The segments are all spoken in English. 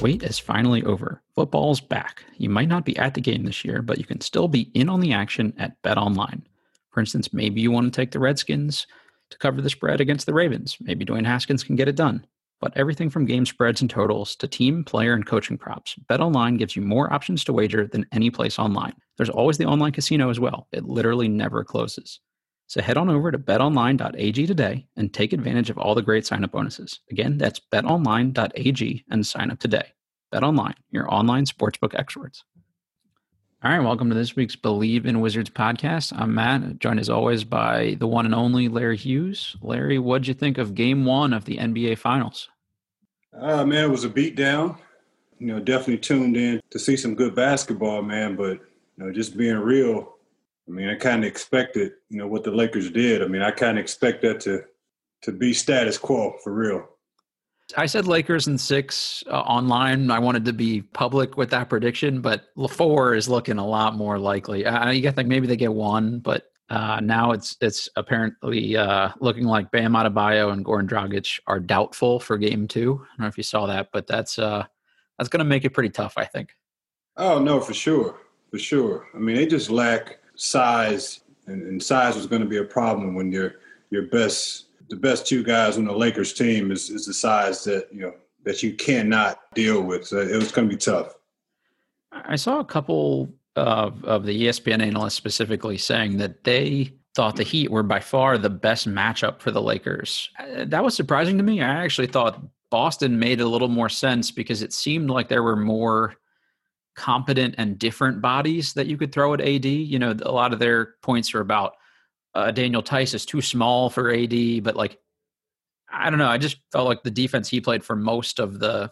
Wait is finally over. Football's back. You might not be at the game this year, but you can still be in on the action at Bet Online. For instance, maybe you want to take the Redskins to cover the spread against the Ravens. Maybe Dwayne Haskins can get it done. But everything from game spreads and totals to team, player, and coaching props, BetOnline gives you more options to wager than any place online. There's always the online casino as well. It literally never closes. So head on over to betonline.ag today and take advantage of all the great sign-up bonuses. Again, that's betonline.ag and sign up today. BetOnline, your online sportsbook experts. All right, welcome to this week's Believe in Wizards podcast. I'm Matt, joined as always by the one and only Larry Hughes. Larry, what'd you think of game one of the NBA Finals? Uh, man, it was a beatdown. You know, definitely tuned in to see some good basketball, man. But you know, just being real, I mean, I kind of expected, you know, what the Lakers did. I mean, I kind of expect that to to be status quo for real. I said Lakers in six uh, online. I wanted to be public with that prediction, but four is looking a lot more likely. Uh, you think maybe they get one, but uh, now it's it's apparently uh, looking like Bam Adebayo and Goran Dragic are doubtful for Game Two. I don't know if you saw that, but that's uh, that's going to make it pretty tough, I think. Oh no, for sure, for sure. I mean, they just lack size, and, and size was going to be a problem when your your best the best two guys on the Lakers team is, is the size that you know that you cannot deal with. So it was going to be tough. I saw a couple of, of the ESPN analysts specifically saying that they thought the Heat were by far the best matchup for the Lakers. Uh, that was surprising to me. I actually thought Boston made a little more sense because it seemed like there were more competent and different bodies that you could throw at AD. You know, a lot of their points are about uh, Daniel Theis is too small for AD, but like I don't know. I just felt like the defense he played for most of the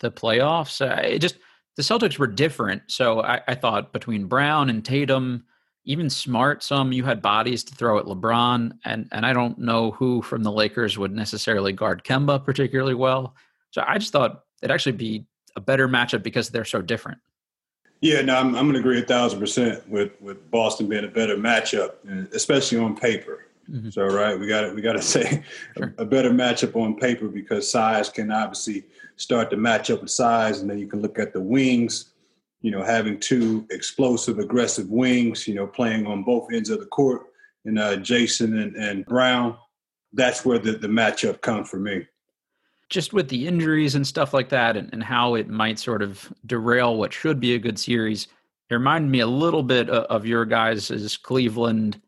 the playoffs. Uh, it just the Celtics were different. So I, I, thought between Brown and Tatum, even Smart, some you had bodies to throw at LeBron, and and I don't know who from the Lakers would necessarily guard Kemba particularly well. So I just thought it'd actually be a better matchup because they're so different. Yeah, no, I'm, I'm going to agree a thousand percent with with Boston being a better matchup, especially on paper. Mm-hmm. So, right, we got to we got to say sure. a, a, better matchup on paper because size can obviously start to match up with size, and then you can look at the wings. You know, having two explosive, aggressive wings. You know, playing on both ends of the court, and uh, Jayson and, and Brown. That's where the the matchup comes for me just with the injuries and stuff like that and, and how it might sort of derail what should be a good series, it reminded me a little bit of, of your guys' Cleveland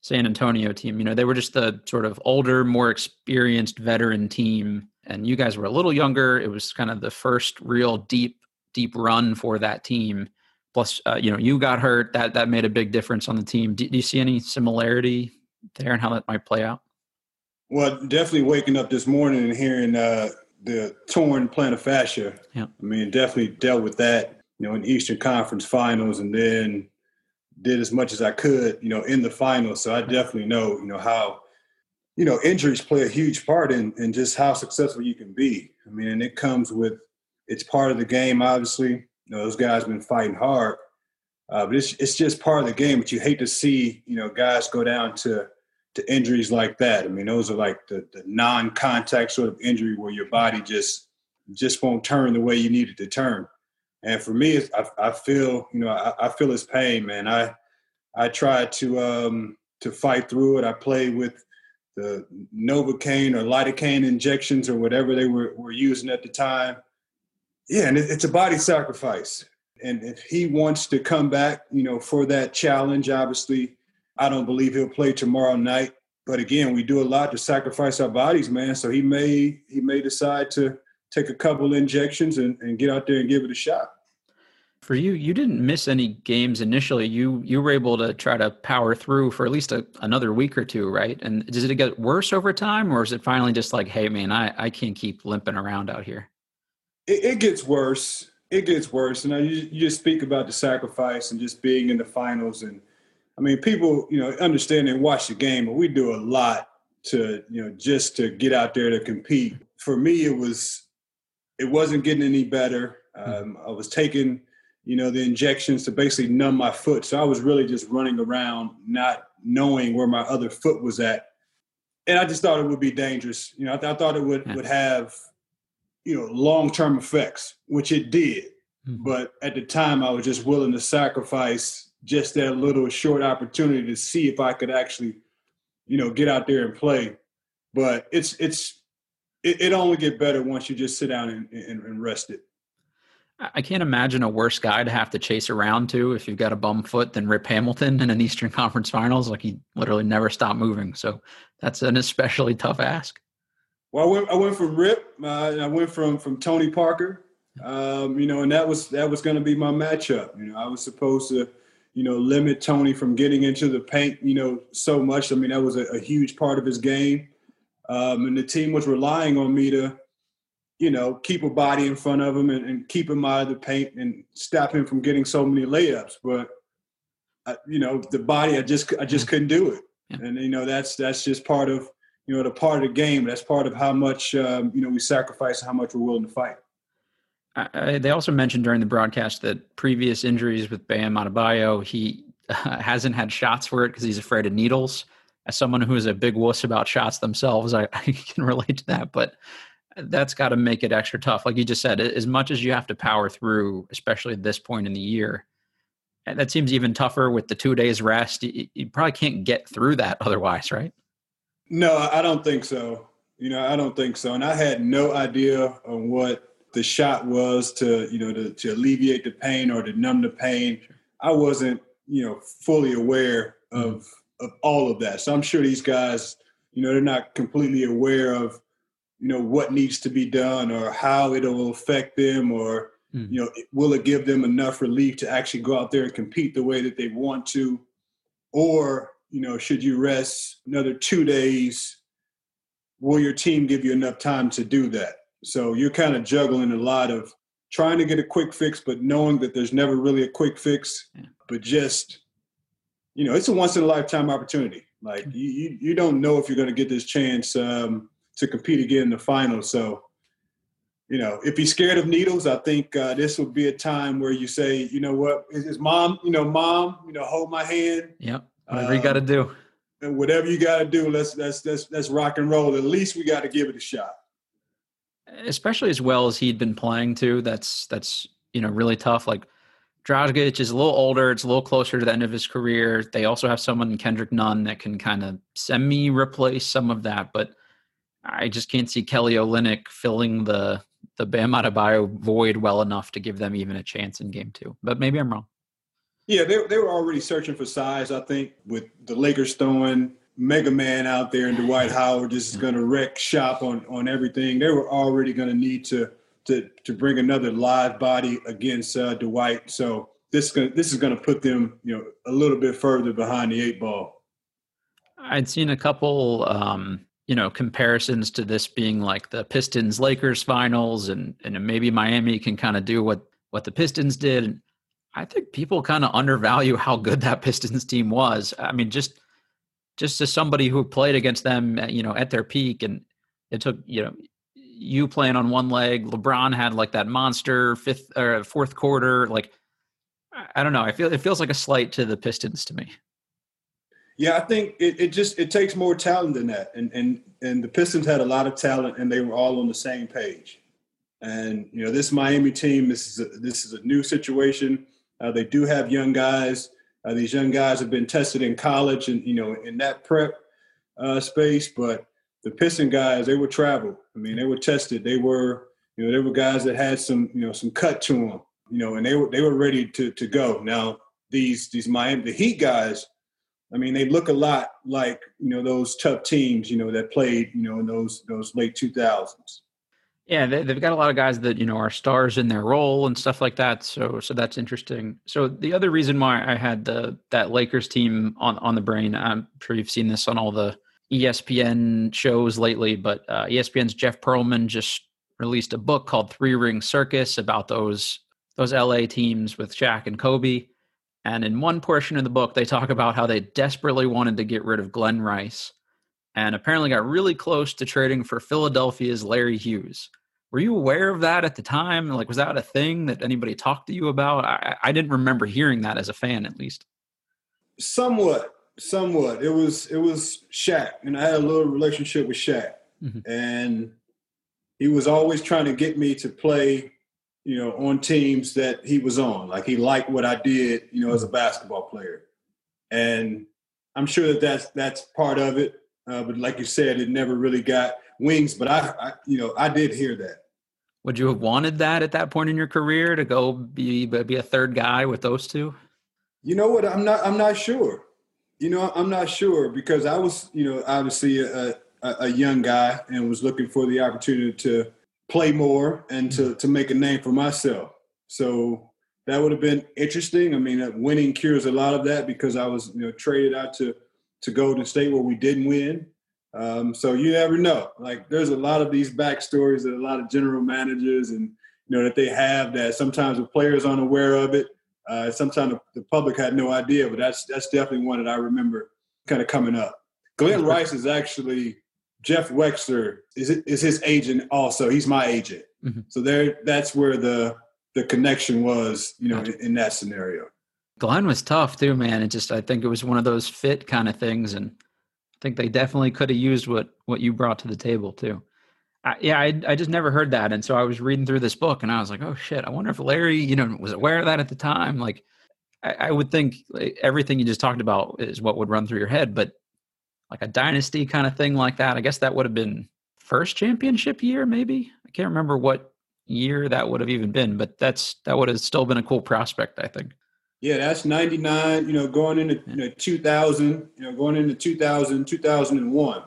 San Antonio team. You know, they were just the sort of older, more experienced veteran team. And you guys were a little younger. It was kind of the first real deep, deep run for that team. Plus, uh, you know, you got hurt. That that made a big difference on the team. Do, do you see any similarity there and how that might play out? Well, definitely waking up this morning and hearing uh, the torn plantar fascia. Yeah. I mean, definitely dealt with that, you know, in Eastern Conference Finals, and then did as much as I could, you know, in the finals. So I definitely know, you know, how, you know, injuries play a huge part in, in just how successful you can be. I mean, and it comes with, it's part of the game, obviously. You know, those guys been fighting hard, uh, but it's it's just part of the game. But you hate to see, you know, guys go down to to injuries like that. I mean, those are like the, the non-contact sort of injury where your body just just won't turn the way you need it to turn. And for me, I, I feel you know I, I, feel his pain, man. I I tried to um, to fight through it. I played with the Novocaine or lidocaine injections or whatever they were, were using at the time. Yeah, and it's a body sacrifice. And if he wants to come back, you know, for that challenge, obviously, I don't believe he'll play tomorrow night. But again, we do a lot to sacrifice our bodies, man. So he may he may decide to take a couple injections and, and get out there and give it a shot. For you, you didn't miss any games initially. You you were able to try to power through for at least a, another week or two, right? And does it get worse over time, or is it finally just like, hey, man, I, I can't keep limping around out here? It, it gets worse. It gets worse. And you, you just speak about the sacrifice and just being in the finals. And I mean, people, you know, understand and watch the game, but we do a lot to, you know, just to get out there to compete. For me, it was, it wasn't getting any better. Hmm. Um, I was taking you know, the injections to basically numb my foot. So I was really just running around, not knowing where my other foot was at. And I just thought it would be dangerous. You know, I, th- I thought it would, would have, you know, long term effects, which it did. Mm-hmm. But at the time, I was just willing to sacrifice just that little short opportunity to see if I could actually, you know, get out there and play. But it's, it's, it, it only get better once you just sit down and, and, and rest it. I can't imagine a worse guy to have to chase around to if you've got a bum foot than Rip Hamilton in an Eastern Conference Finals. Like he literally never stopped moving. So that's an especially tough ask. Well, I went, I went from Rip. Uh, I went from from Tony Parker. Um, you know, and that was that was going to be my matchup. You know, I was supposed to, you know, limit Tony from getting into the paint. You know, so much. I mean, that was a, a huge part of his game, um, and the team was relying on me to you know, keep a body in front of him and, and, keep him out of the paint and stop him from getting so many layups. But I, you know, the body, I just I just couldn't do it. Yeah. And you know, that's that's just part of you know the part of the game. That's part of how much um, you know we sacrifice, how much we're willing to fight. They also mentioned during the broadcast that previous injuries with Bam Adebayo, he uh, hasn't had shots for it because he's afraid of needles. As someone who is a big wuss about shots themselves, I, I can relate to that. But that's got to make it extra tough. Like you just said, as much as you have to power through, especially at this point in the year, and that seems even tougher with the two days rest. You, you, probably can't get through that otherwise, right? No, I don't think so. You know, I don't think so. And I had no idea on what the shot was to, you know, to, to alleviate the pain or to numb the pain. I wasn't, you know, fully aware of of all of that. So I'm sure these guys, you know, they're not completely aware of you know what needs to be done or how it'll affect them or mm. you know will it give them enough relief to actually go out there and compete the way that they want to or you know should you rest another two days will your team give you enough time to do that so you're kind of juggling a lot of trying to get a quick fix but knowing that there's never really a quick fix yeah. but just you know it's a once in a lifetime opportunity like hmm. you, you, you don't know if you're going to get this chance um, to compete again in the finals. So, you know, if he's scared of needles, I think uh, this would be a time where you say, you know what, his mom, you know, mom, you know, hold my hand. Yep. Whatever um, you got to do. And whatever you got to do, let's let's let's let's rock and roll. At least we got to give it a shot. Especially as well as he'd been playing too. That's that's you know really tough. Like Dragic is a little older. It's a little closer to the end of his career. They also have someone Kendrick Nunn that can kind of semi replace some of that, but I just can't see Kelly Olynyk filling the the Bam Adebayo void well enough to give them even a chance in game two. But maybe I'm wrong. Yeah, they, they were already searching for size, I think, with the Lakers throwing Mega Man out there and Dwight Howard just is going to wreck shop on, on everything. They were already going to need to to to bring another live body against uh, Dwight. So this gonna, this is going to put them, you know, a little bit further behind the eight ball. I'd seen a couple um, you know comparisons to this being like the Pistons Lakers finals and and maybe Miami can kind of do what what the Pistons did. I think people kind of undervalue how good that Pistons team was. I mean just just as somebody who played against them, uh, you know, at their peak and it took, you know, you playing on one leg, LeBron had like that monster fifth or fourth quarter like I don't know. I feel it feels like a slight to the Pistons to me. Yeah, I think it, it just it takes more talent than that. And and and the Pistons had a lot of talent and they were all on the same page. And you know, this Miami team, this is a, this is a new situation. Uh, they do have young guys. Uh, these young guys have been tested in college and you know in that prep uh, space, but the Piston guys, they were traveled. I mean, they were tested. They were You know, they were guys that had some, you know, some cut to them. You know, and they were they were ready to to go. Now these these Miami the Heat guys, I mean, they look a lot like you know those tough teams, you know, that played you know in those those late two thousands. Yeah, they, have got a lot of guys that you know are stars in their role and stuff like that. So, so that's interesting. So the other reason why I had the that Lakers team on on the brain, I'm sure you've seen this on all the ESPN shows lately, but uh, ESPN's Jeff Pearlman just released a book called Three Ring Circus about those those LA teams with Shaq and Kobe. And in one portion of the book, they talk about how they desperately wanted to get rid of Glen Rice and apparently got really close to trading for Philadelphia's Larry Hughes. Were you aware of that at the time? Like, was that a thing that anybody talked to you about? I, I didn't remember hearing that as a fan, at least. Somewhat, somewhat. It was it was Shaq, and I had a little relationship with Shaq, mm-hmm. and he was always trying to get me to play, you know, on teams that he was on. Like he liked what I did, you know, as a basketball player, and I'm sure that that's that's part of it. Uh, but like you said, it never really got wings. But I, I, you know, I did hear that. Would you have wanted that at that point in your career to go be be a third guy with those two? You know what? I'm not. I'm not sure. You know, I'm not sure because I was, you know, obviously a, a, a young guy and was looking for the opportunity to play more and to to make a name for myself. So that would have been interesting. I mean, winning cures a lot of that because I was, you know, traded out to to Golden State where we didn't win. Um, so you never know. Like there's a lot of these backstories that a lot of general managers and you know that they have that sometimes the players aren't aware of it. Uh, sometimes the public had no idea, but that's that's definitely one that I remember kind of coming up. Glen Rice is actually Jeff Wechsler is is his agent also. He's my agent. Mm-hmm. So there that's where the the connection was, you know, in, in that scenario. Glen was tough too, man. It just I think it was one of those fit kind of things and I think they definitely could have used what what you brought to the table too. I, yeah, I I just never heard that, and so I was reading through this book, and I was like, oh shit, I wonder if Larry, you know, was aware of that at the time. Like, I, I would think like, everything you just talked about is what would run through your head, but like a dynasty kind of thing like that, I guess that would have been first championship year, maybe. I can't remember what year that would have even been, but that's that would have still been a cool prospect, I think. Yeah, that's 99, you know, going into you know, 2000, you know, going into 2000, 2001.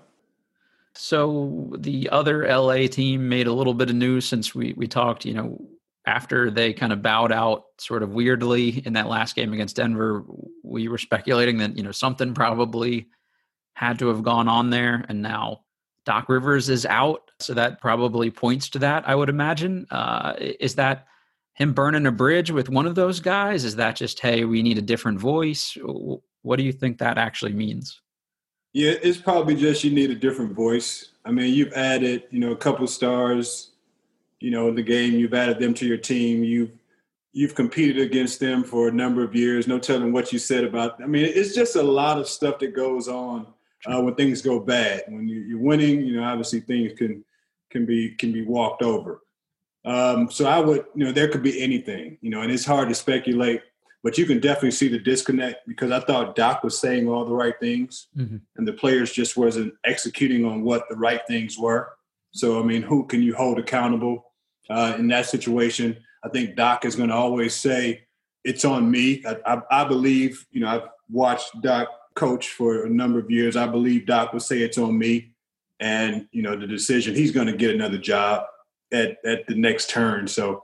So the other LA team made a little bit of news since we we talked, you know, after they kind of bowed out sort of weirdly in that last game against Denver, we were speculating that, you know, something probably had to have gone on there and now Doc Rivers is out, so that probably points to that, I would imagine. Uh, is that him burning a bridge with one of those guys? Is that just, hey, we need a different voice? What do you think that actually means? Yeah, it's probably just you need a different voice. I mean, you've added, you know, a couple stars, you know, in the game. You've added them to your team. You've you've competed against them for a number of years. No telling what you said about. I mean, it's just a lot of stuff that goes on uh, when things go bad. When you, are winning, you know, obviously things can can be can be walked over. Um, so I would, you know, there could be anything, you know, and it's hard to speculate, but you can definitely see the disconnect because I thought Doc was saying all the right things mm-hmm. and the players just wasn't executing on what the right things were. So, I mean, who can you hold accountable uh, in that situation? I think Doc is going to always say, it's on me. I, I, I believe, you know, I've watched Doc coach for a number of years. I believe Doc would say it's on me. And, you know, the decision, he's going to get another job at at the next turn. So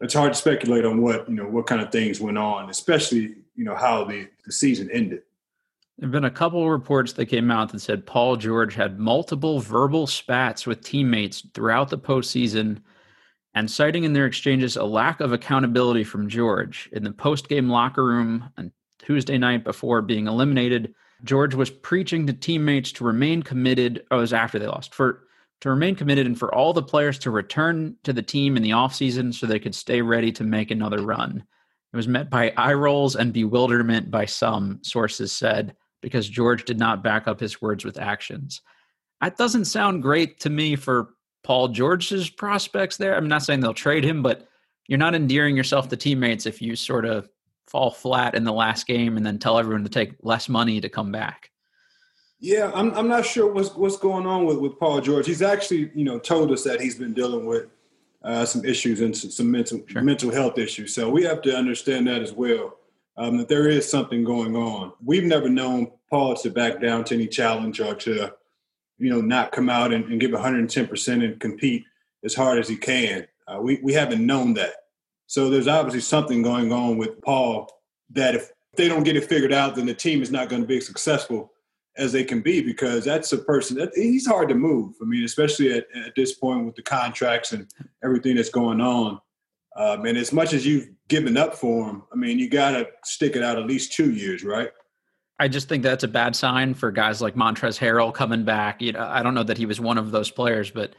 it's hard to speculate on what you know what kind of things went on, especially you know how the, the season ended. There have been a couple of reports that came out that said Paul George had multiple verbal spats with teammates throughout the postseason, and citing in their exchanges a lack of accountability from George in the post-game locker room on Tuesday night before being eliminated. George was preaching to teammates to remain committed. Oh, it was after they lost for to remain committed and for all the players to return to the team in the offseason so they could stay ready to make another run. It was met by eye rolls and bewilderment by some, sources said, because George did not back up his words with actions. That doesn't sound great to me for Paul George's prospects there. I'm not saying they'll trade him, but you're not endearing yourself to teammates if you sort of fall flat in the last game and then tell everyone to take less money to come back. Yeah, I'm I'm not sure what's what's going on with, with Paul George. He's actually, you know, told us that he's been dealing with uh, some issues and some, mental sure. mental health issues. So we have to understand that as well. Um, that there is something going on. We've never known Paul to back down to any challenge or to, you know, not come out and, and give 110% and compete as hard as he can. Uh, we we haven't known that. So there's obviously something going on with Paul that if they don't get it figured out, then the team is not going to be successful as they can be because that's a person that he's hard to move. I mean, especially at, at this point with the contracts and everything that's going on. Um, and as much as you've given up for him, I mean, you got to stick it out at least two years, right? I just think that's a bad sign for guys like Montrezl Harrell coming back. You know, I don't know that he was one of those players, but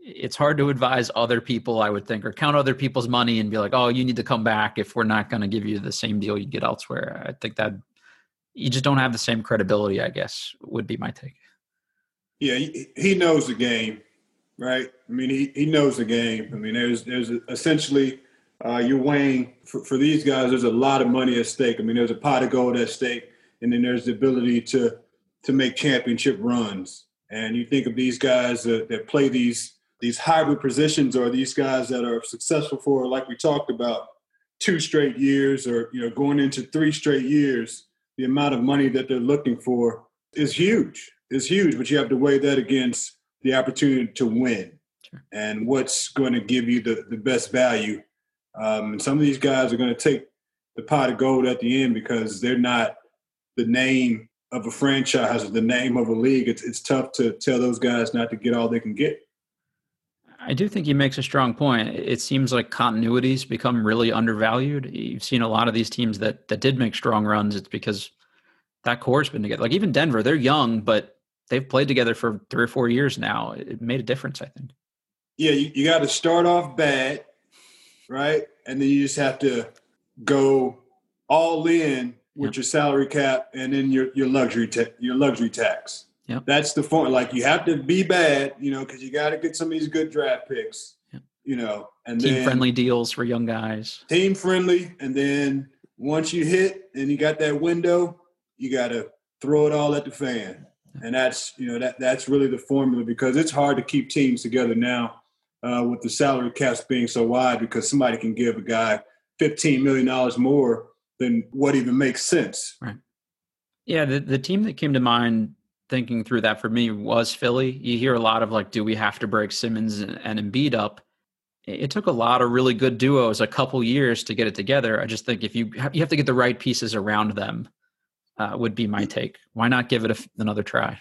it's hard to advise other people, I would think, or count other people's money and be like, "Oh, you need to come back if we're not going to give you the same deal you get elsewhere." I think that you just don't have the same credibility. I guess would be my take. Yeah, he, knows the game, right? I mean, he, he knows the game. I mean, there's there's essentially uh, you're weighing for, for these guys. There's a lot of money at stake. I mean, there's a pot of gold at stake, and then there's the ability to to make championship runs. And you think of these guys that, that play these these hybrid positions or these guys that are successful for, like we talked about, two straight years or you know going into three straight years, the amount of money that they're looking for is huge. Is huge, but you have to weigh that against the opportunity to win sure. and what's going to give you the, the best value. Um, and some of these guys are going to take the pot of gold at the end because they're not the name of a franchise or the name of a league. It's, it's tough to tell those guys not to get all they can get. I do think he makes a strong point. It seems like continuities become really undervalued. You've seen a lot of these teams that that did make strong runs. It's because that core's been together. Like even Denver, they're young, but they've played together for three or four years now. It made a difference, I think. Yeah, you, you got to start off bad, right? And then you just have to go all in with your salary cap and then your your luxury ta- your luxury tax. Yep. That's the point. Like you have to be bad, you know, because you got to get some of these good draft picks, yep. you know, and team friendly deals for young guys. Team friendly, and then once you hit and you got that window, you got to throw it all at the fan, and that's you know that that's really the formula because it's hard to keep teams together now uh, with the salary caps being so wide because somebody can give a guy fifteen million dollars more than what even makes sense. Right. Yeah, the the team that came to mind thinking through that for me was Philly. You hear a lot of like, do we have to break Simmons and, and Embiid up? It took a lot of really good duos, a couple years to get it together. I just think if you have, you have to get the right pieces around them, uh, would be my take. Why not give it a, another try?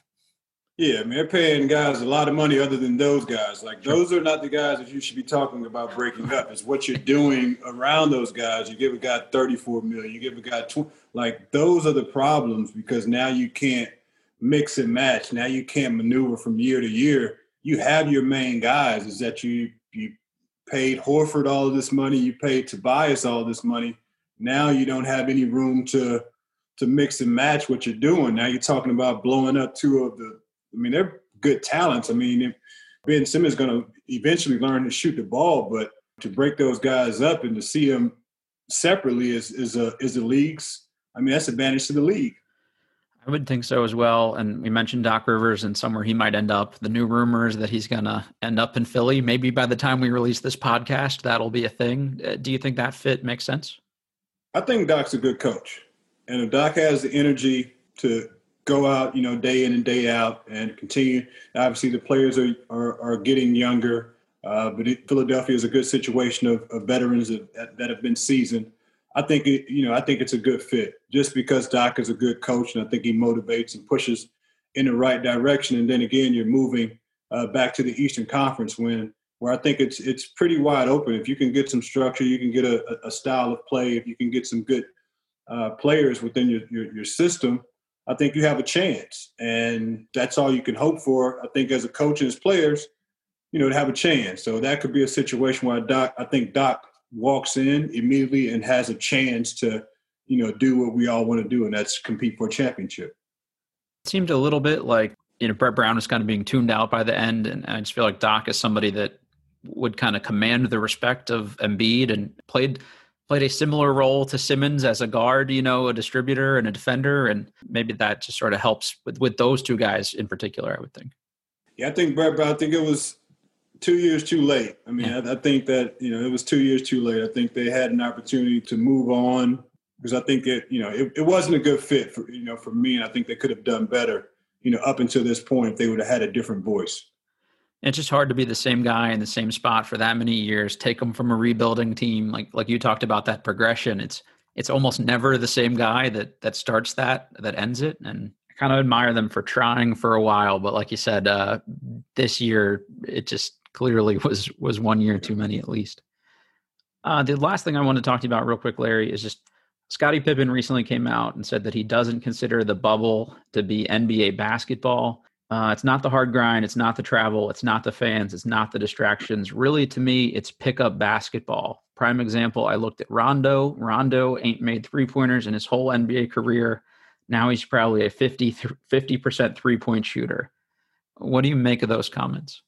Yeah, I mean, they're paying guys a lot of money other than those guys. Like, those are not the guys that you should be talking about breaking up. It's what you're doing around those guys. You give a guy 34 million, you give a guy 20. Like, those are the problems because now you can't – mix and match. Now you can't maneuver from year to year. You have your main guys. Is that you you paid Horford all this money, you paid Tobias all this money. Now you don't have any room to to mix and match what you're doing. Now you're talking about blowing up two of the. I mean, they're good talents. I mean, Ben Simmons is going to eventually learn to shoot the ball, but to break those guys up and to see them separately is is a is the league's. I mean, that's advantage to the league. I would think so as well. And we mentioned Doc Rivers and somewhere he might end up. The new rumors that he's going to end up in Philly. Maybe by the time we release this podcast, that'll be a thing. Uh, do you think that fit makes sense? I think Doc's a good coach. And if Doc has the energy to go out, you know, day in and day out and continue, obviously the players are, are, are getting younger. Uh, but Philadelphia is a good situation of, of veterans that, that have been seasoned. I think it, you know I think it's a good fit just because Doc is a good coach and I think he motivates and pushes in the right direction. And then again, you're moving uh, back to the Eastern Conference when where I think it's it's pretty wide open. If you can get some structure, you can get a, a style of play. If you can get some good uh, players within your, your, your system, I think you have a chance. And that's all you can hope for. I think as a coach and as players, you know, to have a chance. So that could be a situation where Doc, I think Doc walks in immediately and has a chance to, you know, do what we all want to do, and that's compete for a championship. It seemed a little bit like you know Brett Brown was kind of being tuned out by the end, and I just feel like Doc is somebody that would kind of command the respect of Embiid and played played a similar role to Simmons as a guard, you know, a distributor and a defender, and maybe that just sort of helps with with those two guys in particular. I would think. Yeah, I think Brett. Brown. I think it was two years too late. I mean, yeah. I, I, think that you know it was two years too late. I think they had an opportunity to move on because I think it you know it, it wasn't a good fit for you know for me. And I think they could have done better. You know, up until this point, if they would have had a different voice. It's just hard to be the same guy in the same spot for that many years. Take them from a rebuilding team, like like you talked about that progression. It's it's almost never the same guy that that starts that that ends it, and I kind of admire them for trying for a while. But like you said, uh, this year it just clearly was was one year too many at least. Uh, the last thing I want to talk to you about real quick, Larry, is just Scottie Pippen recently came out and said that he doesn't consider the bubble to be NBA basketball. Uh, it's not the hard grind. It's not the travel. It's not the fans. It's not the distractions. Really, to me, it's pickup basketball. Prime example, I looked at Rondo. Rondo ain't made three pointers in his whole NBA career. Now he's probably a 50, 50% three point shooter. What do you make of those comments?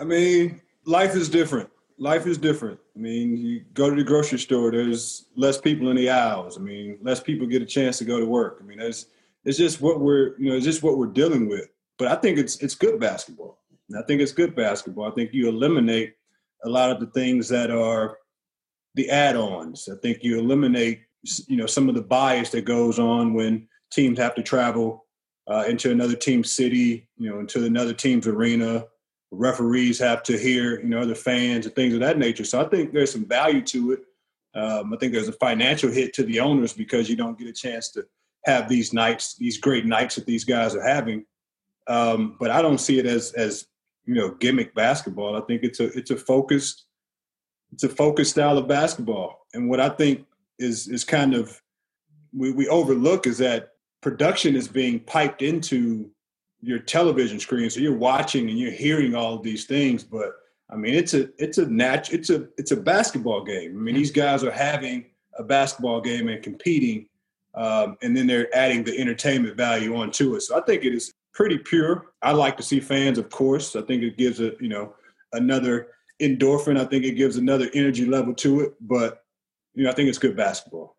I mean, life is different. Life is different. I mean, you go to the grocery store, there's less people in the aisles. I mean, less people get a chance to go to work. I mean, that's it's just what we're you know, it's just what we're dealing with. But I think it's it's good basketball. And I think it's good basketball. I think you eliminate a lot of the things that are the add-ons. I think you eliminate you know some of the bias that goes on when teams have to travel uh, into another team's city, you know, into another team's arena referees have to hear, you know, the fans and things of that nature. So I think there's some value to it. Um, I think there's a financial hit to the owners because you don't get a chance to have these nights, these great nights that these guys are having. Um, but I don't see it as as you know gimmick basketball. I think it's a it's a focused it's a focused style of basketball. And what I think is is kind of we, we overlook is that production is being piped into your television screen, so you're watching and you're hearing all these things. But I mean, it's a it's a nat- it's a it's a basketball game. I mean, these guys are having a basketball game and competing, um, and then they're adding the entertainment value onto it. So I think it is pretty pure. I like to see fans, of course. I think it gives a you know another endorphin. I think it gives another energy level to it. But you know, I think it's good basketball.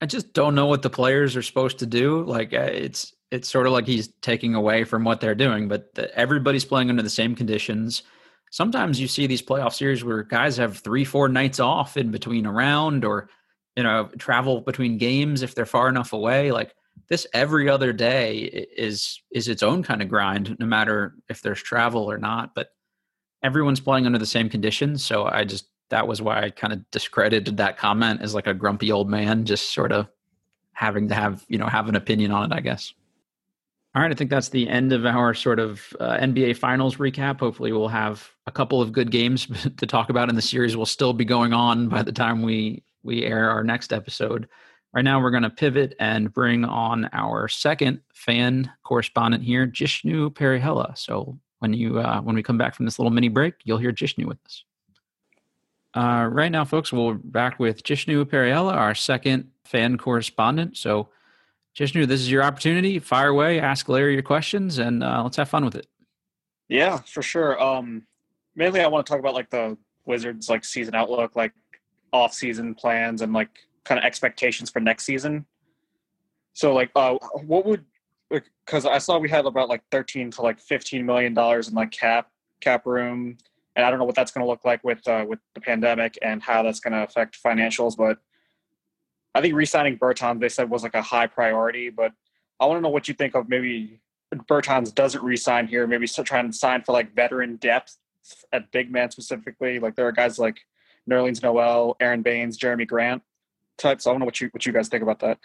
I just don't know what the players are supposed to do. Like it's it's sort of like he's taking away from what they're doing, but the, everybody's playing under the same conditions. Sometimes you see these playoff series where guys have three, four nights off in between a round, or you know, travel between games if they're far enough away. Like this, every other day is is its own kind of grind, no matter if there's travel or not. But everyone's playing under the same conditions, so I just that was why I kind of discredited that comment as like a grumpy old man, just sort of having to have you know have an opinion on it. I guess. All right, I think that's the end of our sort of uh, NBA Finals recap. Hopefully, we'll have a couple of good games to talk about, and the series will still be going on by the time we we air our next episode. Right now, we're going to pivot and bring on our second fan correspondent here, Jishnu Perihella. So when you uh, when we come back from this little mini break, you'll hear Jishnu with us. Uh, right now, folks, we're back with Jishnu Perihella, our second fan correspondent. So Jishnu, this is your opportunity. Fire away, ask Larry your questions, and uh, let's have fun with it. Yeah, for sure. Um, mainly, I want to talk about like the Wizards' like season outlook, like off-season plans, and like kind of expectations for next season. So, like, uh, what would because I saw we had about like thirteen to like fifteen million dollars in like cap cap room, and I don't know what that's going to look like with uh, with the pandemic and how that's going to affect financials, but I think re-signing Bertans they said was like a high priority, but I want to know what you think of maybe Bertans doesn't re-sign here, maybe still trying to sign for like veteran depth at big man specifically. Like there are guys like Nerlens Noel, Aron Baynes, Jerami Grant types. I don't know what you what you guys think about that.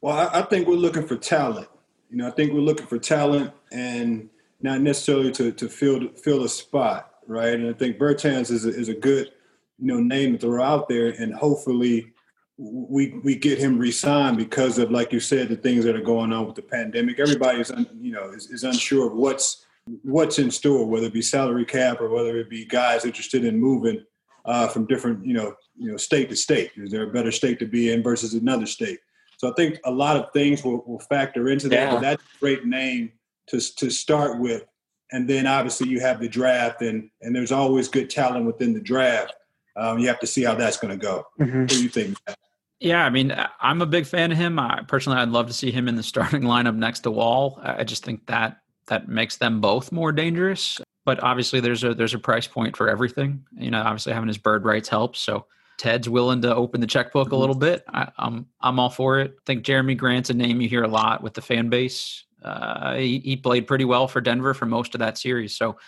Well, I, I think we're looking for talent. You know, I think we're looking for talent and not necessarily to to fill fill a spot, right? And I think Bertans is a, is a good you know name to throw out there, and hopefully we we get him re-signed because of like you said the things that are going on with the pandemic everybody is you know is, is unsure of what's what's in store whether it be salary cap or whether it be guys interested in moving uh, from different you know you know state to state is there a better state to be in versus another state so i think a lot of things will, will factor into that yeah. but that's a great name to to start with and then obviously you have the draft and and there's always good talent within the draft um, you have to see how that's going to go. Mm-hmm. What do you think? Yeah, I mean, I'm a big fan of him. I, personally, I'd love to see him in the starting lineup next to Wall. I just think that that makes them both more dangerous. but obviously there's a there's a price point for everything. You know, obviously having his bird rights helps. So Ted's willing to open the checkbook a little bit. I, I'm I'm all for it. I think Jerami Grant's a name you hear a lot with the fan base. Uh, he, he played pretty well for Denver for most of that series, so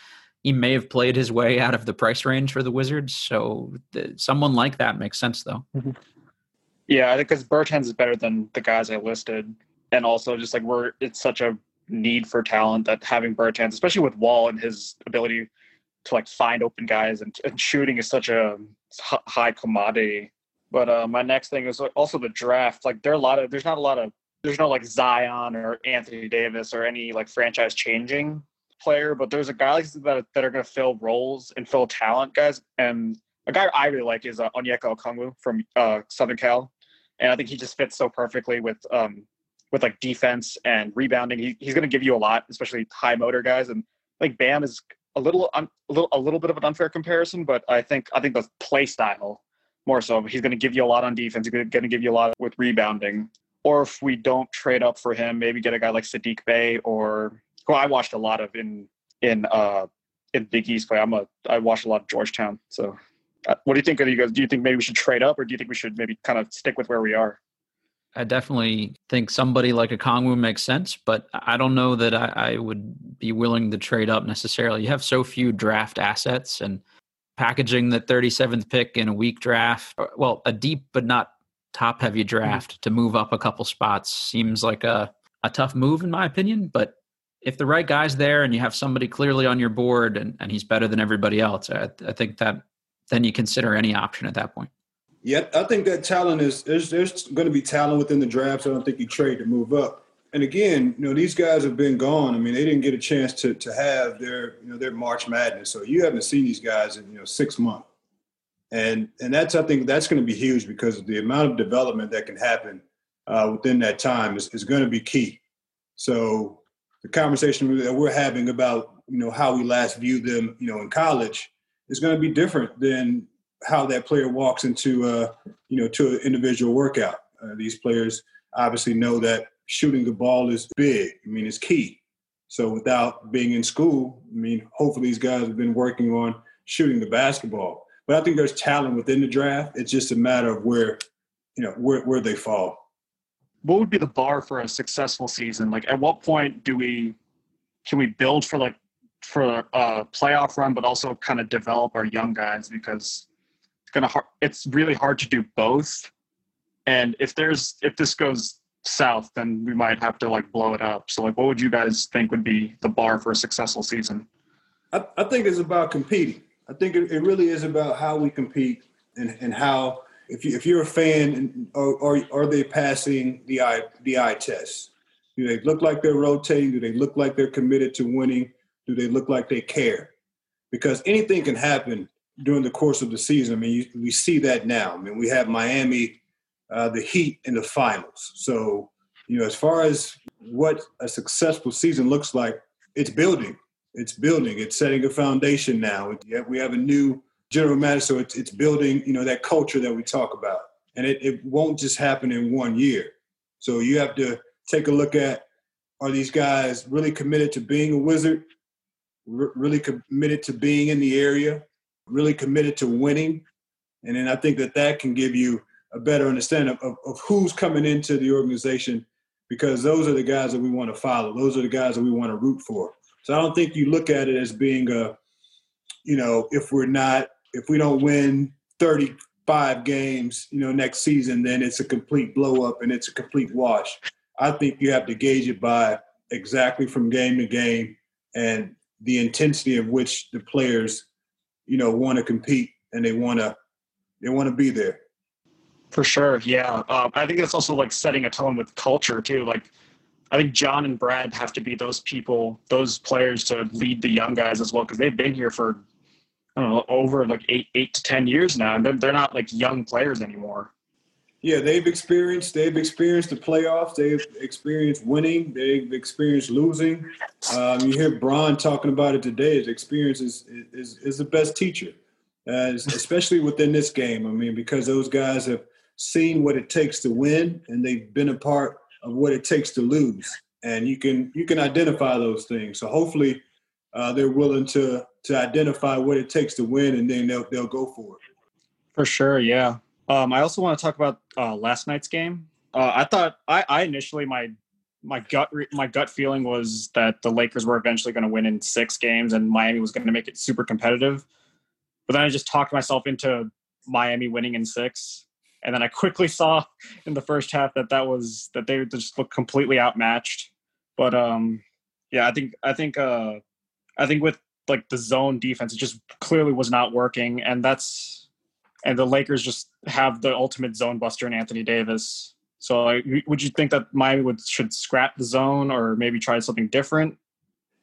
he may have played his way out of the price range for the Wizards. So th- someone like that makes sense, though. Yeah, I think because Bertans is better than the guys I listed, and also just like we're it's such a need for talent that having Bertans, especially with Wall and his ability to like find open guys and, and shooting is such a high commodity. But uh, my next thing is also the draft. Like there are a lot of there's not a lot of there's no like Zion or Anthony Davis or any like franchise changing player, but there's a guys that that are going to fill roles and fill talent guys. And a guy I really like is uh, Onyeka Okongwu from uh, Southern Cal, and I think he just fits so perfectly with um, with like defense and rebounding. He, he's going to give you a lot, especially high motor guys. And like Bam is a little un, a little a little bit of an unfair comparison, but I think I think the play style more so. He's going to give you a lot on defense. He's going to give you a lot with rebounding. Or if we don't trade up for him, maybe get a guy like Saddiq Bey or who I watched a lot of in in uh in Big East play. I'm a I watched a lot of Georgetown. So, uh, what do you think of you guys? Do you think maybe we should trade up, or do you think we should maybe kind of stick with where we are? I definitely think somebody like Okongwu makes sense, but I don't know that I, I, would be willing to trade up necessarily. You have so few draft assets, and packaging the 37th pick in a weak draft, well, a deep but not top heavy mm-hmm. draft mm-hmm. to move up a couple spots seems like a, a tough move, in my opinion. But if the right guy's there and you have somebody clearly on your board and, and he's better than everybody else, I, I think that then you consider any option at that point. Yeah, I think that talent is there's there's going to be talent within the draft. So I don't think you trade to move up. And again, you know, these guys have been gone. I mean, they didn't get a chance to to have their you know their March Madness. So you haven't seen these guys in you know six months. And and that's I think that's going to be huge because the amount of development that can happen uh, within that time is, is going to be key. So the conversation that we're having about you know how we last viewed them you know in college is going to be different than how that player walks into a you know to an individual workout. Uh, these players obviously know that shooting the ball is big. I mean, it's key. So without being in school, I mean, hopefully these guys have been working on shooting the basketball. But I think there's talent within the draft. It's just a matter of where, you know, where where they fall. What would be the bar for a successful season? Like, at what point do we can we build for like for a playoff run, but also kind of develop our young guys because it's gonna hard, it's really hard to do both. And if there's if this goes south then we might have to like blow it up. So like what would you guys think would be the bar for a successful season? I, I think it's about competing. I think it, it, really is about how we compete and, and how if, you, if you're a fan or are, are they passing the eye the eye test? Do they look like they're rotating? Do they look like they're committed to winning do they look like they care because anything can happen during the course of the season. I mean, you, we see that now. I mean, we have Miami, uh, the Heat in the finals. So, you know, as far as what a successful season looks like, it's building. It's building. It's setting a foundation now. We have a new general manager, so it's, it's building, you know, that culture that we talk about. And it, it won't just happen in one year. So you have to take a look at are these guys really committed to being a wizard, Really committed to being in the area, really committed to winning. And then I think that that can give you a better understanding of, of who's coming into the organization because those are the guys that we want to follow. Those are the guys that we want to root for. So I don't think you look at it as being a, you know, if we're not, if we don't win 35 games, you know, next season, then it's a complete blow up and it's a complete wash. I think you have to gauge it by exactly from game to game and the intensity of which the players you know want to compete and they want to they want to be there. For sure yeah. Um, i think that's also like setting a tone with culture too. Like i think john and brad have to be those people those players to lead the young guys as well because they've been here for i don't know over like eight eight to ten years now and they're, they're not like young players anymore yeah, they've experienced they've experienced the playoffs. They've experienced winning. They've experienced losing. Um, you hear Bron talking about it today. His experience is is, is the best teacher, especially within this game. I mean, because those guys have seen what it takes to win, and they've been a part of what it takes to lose. And you can you can identify those things. So hopefully, uh, they're willing to to identify what it takes to win, and then they'll they'll go for it. For sure, yeah. Um, I also want to talk about uh, last night's game. Uh, I thought I, I initially my my gut re- my gut feeling was that the Lakers were eventually going to win in six games and Miami was going to make it super competitive. But then I just talked myself into Miami winning in six, and then I quickly saw in the first half that that was that they just looked completely outmatched. But um, yeah, I think I think uh, I think with like the zone defense, it just clearly was not working, and that's and the Lakers just have the ultimate zone buster in Anthony Davis. So, like, would you think that Miami would should scrap the zone or maybe try something different?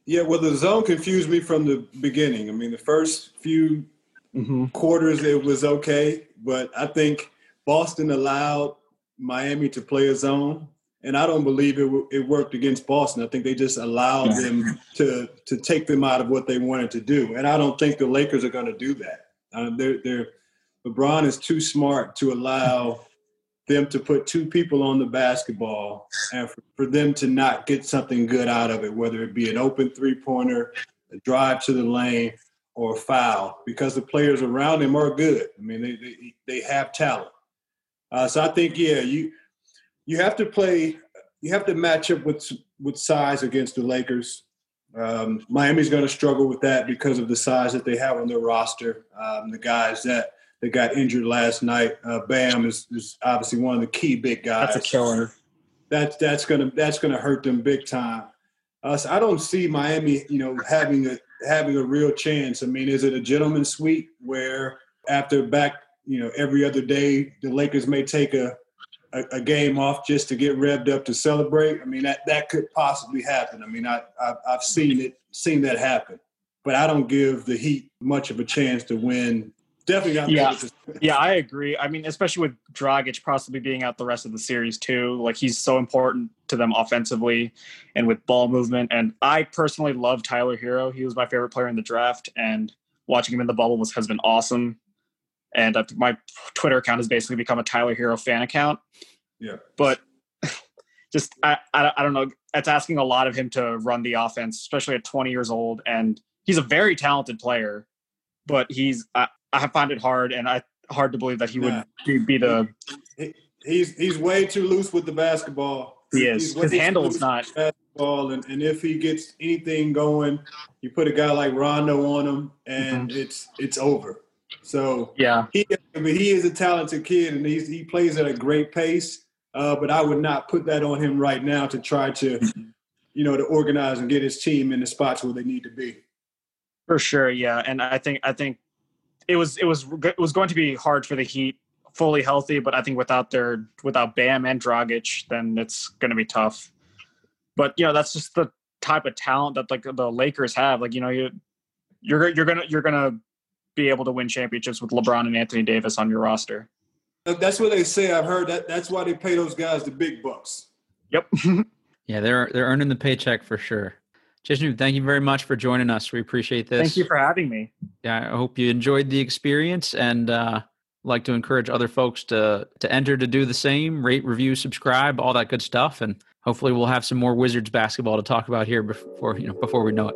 Yeah, well, the zone confused me from the beginning. I mean, the first few mm-hmm. quarters it was okay, but I think Boston allowed Miami to play a zone, and I don't believe it it worked against Boston. I think they just allowed yeah. them to to take them out of what they wanted to do, and I don't think the Lakers are going to do that. Uh, they're, they're LeBron is too smart to allow them to put two people on the basketball and for, for, them to not get something good out of it, whether it be an open three pointer, a drive to the lane, or a foul, because the players around him are good. I mean, they they, they have talent. Uh, so I think yeah, you you have to play, you have to match up with with size against the Lakers. Um, Miami's going to struggle with that because of the size that they have on their roster. Um, the guys that that got injured last night. Uh, Bam is, is obviously one of the key big guys. That's a killer. That's that's gonna that's gonna hurt them big time. Uh, so I don't see Miami, you know, having a having a real chance. I mean, is it a gentleman's suite where after back, you know, every other day the Lakers may take a, a, a game off just to get revved up to celebrate? I mean, that that could possibly happen. I mean, I, I I've seen it seen that happen, but I don't give the Heat much of a chance to win definitely got yeah. yeah, I agree. I mean, especially with Dragic possibly being out the rest of the series too. Like he's so important to them offensively and with ball movement. And I personally love Tyler Herro. He was my favorite player in the draft, and watching him in the bubble was has been awesome. And my Twitter account has basically become a Tyler Herro fan account. Yeah, but just I, I I don't know. It's asking a lot of him to run the offense, especially at 20 years old, and he's a very talented player. But he's I, I find it hard, and I hard to believe that he would be, be the. he's he's way too loose with the basketball. He is. His handle is not. Basketball, and, and if he gets anything going, you put a guy like Rondo on him, and mm-hmm. it's it's over. So yeah, he I mean, he is a talented kid, and he's, he plays at a great pace. Uh, but I would not put that on him right now to try to, you know, to organize and get his team in the spots where they need to be. For sure, yeah, and I think I think it was it was it was going to be hard for the Heat fully healthy, but I think without their without Bam and Dragic, then it's going to be tough. But you know, that's just the type of talent that like the Lakers have. Like you know, you you're you're gonna you're gonna be able to win championships with LeBron and Anthony Davis on your roster. Uh, that's what they say. I've heard that. That's why they pay those guys the big bucks. Yep. yeah, they're they're earning the paycheck for sure. Jason, thank you very much for joining us. We appreciate this. Thank you for having me. Yeah, I hope you enjoyed the experience and uh, like to encourage other folks to to enter to do the same, rate, review, subscribe, all that good stuff, and hopefully we'll have some more Wizards basketball to talk about here before you know before we know it.